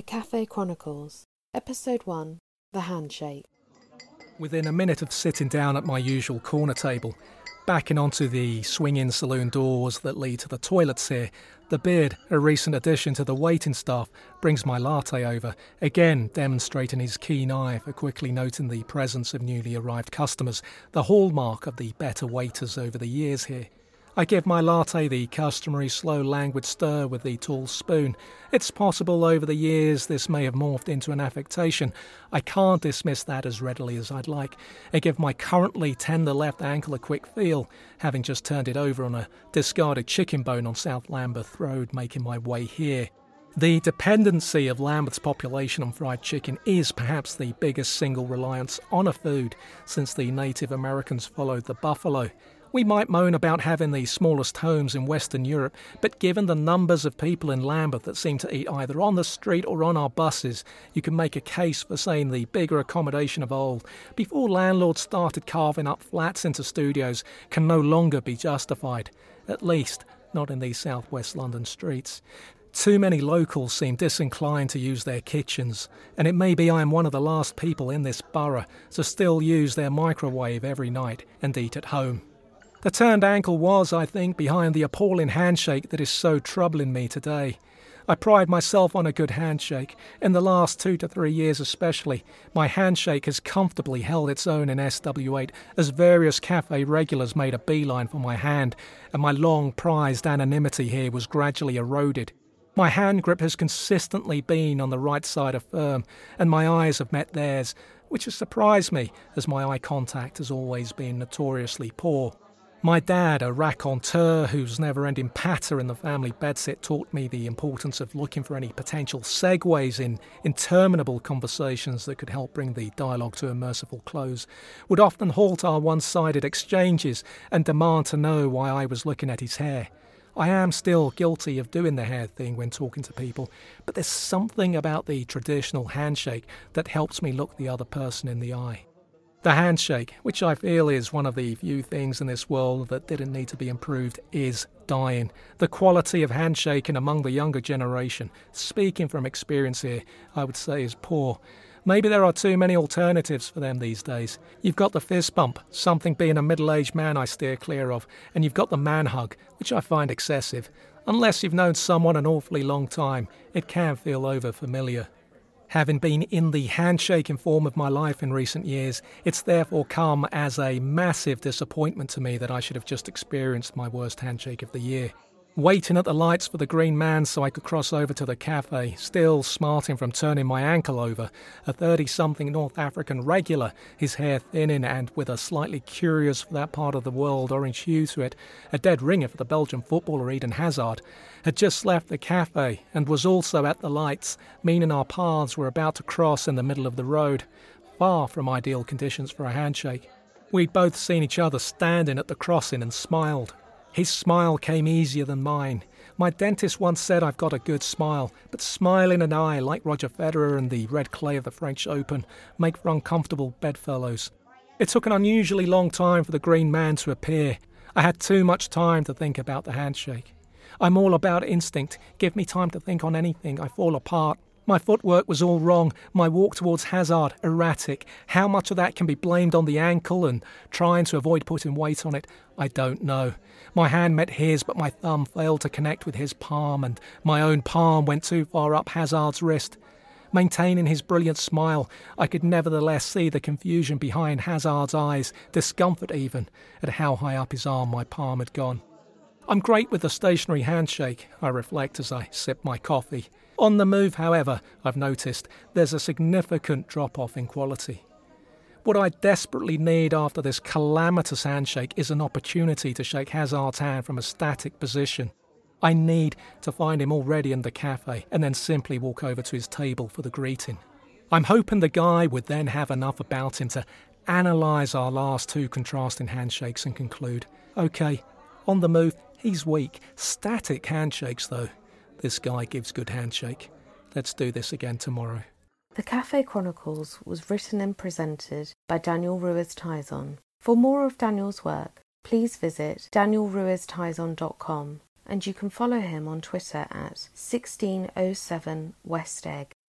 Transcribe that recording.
The Cafe Chronicles, Episode 1 The Handshake. Within a minute of sitting down at my usual corner table, backing onto the swinging saloon doors that lead to the toilets here, the beard, a recent addition to the waiting staff, brings my latte over, again demonstrating his keen eye for quickly noting the presence of newly arrived customers, the hallmark of the better waiters over the years here. I give my latte the customary slow languid stir with the tall spoon. It's possible over the years this may have morphed into an affectation. I can't dismiss that as readily as I'd like. I give my currently tender left ankle a quick feel, having just turned it over on a discarded chicken bone on South Lambeth Road, making my way here. The dependency of Lambeth's population on fried chicken is perhaps the biggest single reliance on a food since the Native Americans followed the buffalo. We might moan about having the smallest homes in Western Europe, but given the numbers of people in Lambeth that seem to eat either on the street or on our buses, you can make a case for saying the bigger accommodation of old, before landlords started carving up flats into studios, can no longer be justified. At least, not in these southwest London streets. Too many locals seem disinclined to use their kitchens, and it may be I am one of the last people in this borough to still use their microwave every night and eat at home. The turned ankle was, I think, behind the appalling handshake that is so troubling me today. I pride myself on a good handshake. In the last two to three years, especially, my handshake has comfortably held its own in SW8 as various cafe regulars made a beeline for my hand, and my long prized anonymity here was gradually eroded. My hand grip has consistently been on the right side of firm, and my eyes have met theirs, which has surprised me, as my eye contact has always been notoriously poor. My dad, a raconteur whose never ending patter in the family bedsit, taught me the importance of looking for any potential segues in interminable conversations that could help bring the dialogue to a merciful close, would often halt our one sided exchanges and demand to know why I was looking at his hair. I am still guilty of doing the hair thing when talking to people, but there's something about the traditional handshake that helps me look the other person in the eye. The handshake, which I feel is one of the few things in this world that didn't need to be improved, is dying. The quality of handshaking among the younger generation, speaking from experience here, I would say is poor. Maybe there are too many alternatives for them these days. You've got the fist bump, something being a middle aged man I steer clear of, and you've got the man hug, which I find excessive. Unless you've known someone an awfully long time, it can feel over familiar. Having been in the handshaking form of my life in recent years, it's therefore come as a massive disappointment to me that I should have just experienced my worst handshake of the year waiting at the lights for the green man so I could cross over to the cafe, still smarting from turning my ankle over. A 30 something North African regular, his hair thinning and with a slightly curious for that part of the world orange hue to it, a dead ringer for the Belgian footballer Eden Hazard, had just left the cafe and was also at the lights, meaning our paths were about to cross in the middle of the road, far from ideal conditions for a handshake. We'd both seen each other standing at the crossing and smiled. His smile came easier than mine. My dentist once said I've got a good smile, but smiling and I, like Roger Federer and the red clay of the French Open, make for uncomfortable bedfellows. It took an unusually long time for the green man to appear. I had too much time to think about the handshake. I'm all about instinct. Give me time to think on anything, I fall apart. My footwork was all wrong, my walk towards Hazard erratic. How much of that can be blamed on the ankle and trying to avoid putting weight on it, I don't know. My hand met his, but my thumb failed to connect with his palm, and my own palm went too far up Hazard's wrist. Maintaining his brilliant smile, I could nevertheless see the confusion behind Hazard's eyes, discomfort even, at how high up his arm my palm had gone. I'm great with the stationary handshake, I reflect as I sip my coffee. On the move, however, I've noticed there's a significant drop off in quality. What I desperately need after this calamitous handshake is an opportunity to shake Hazard's hand from a static position. I need to find him already in the cafe and then simply walk over to his table for the greeting. I'm hoping the guy would then have enough about him to analyse our last two contrasting handshakes and conclude okay, on the move, he's weak. Static handshakes, though. This guy gives good handshake. Let's do this again tomorrow. The Cafe Chronicles was written and presented by Daniel Ruiz Tizon. For more of Daniel's work, please visit danielruiztizon.com and you can follow him on Twitter at 1607 West Egg.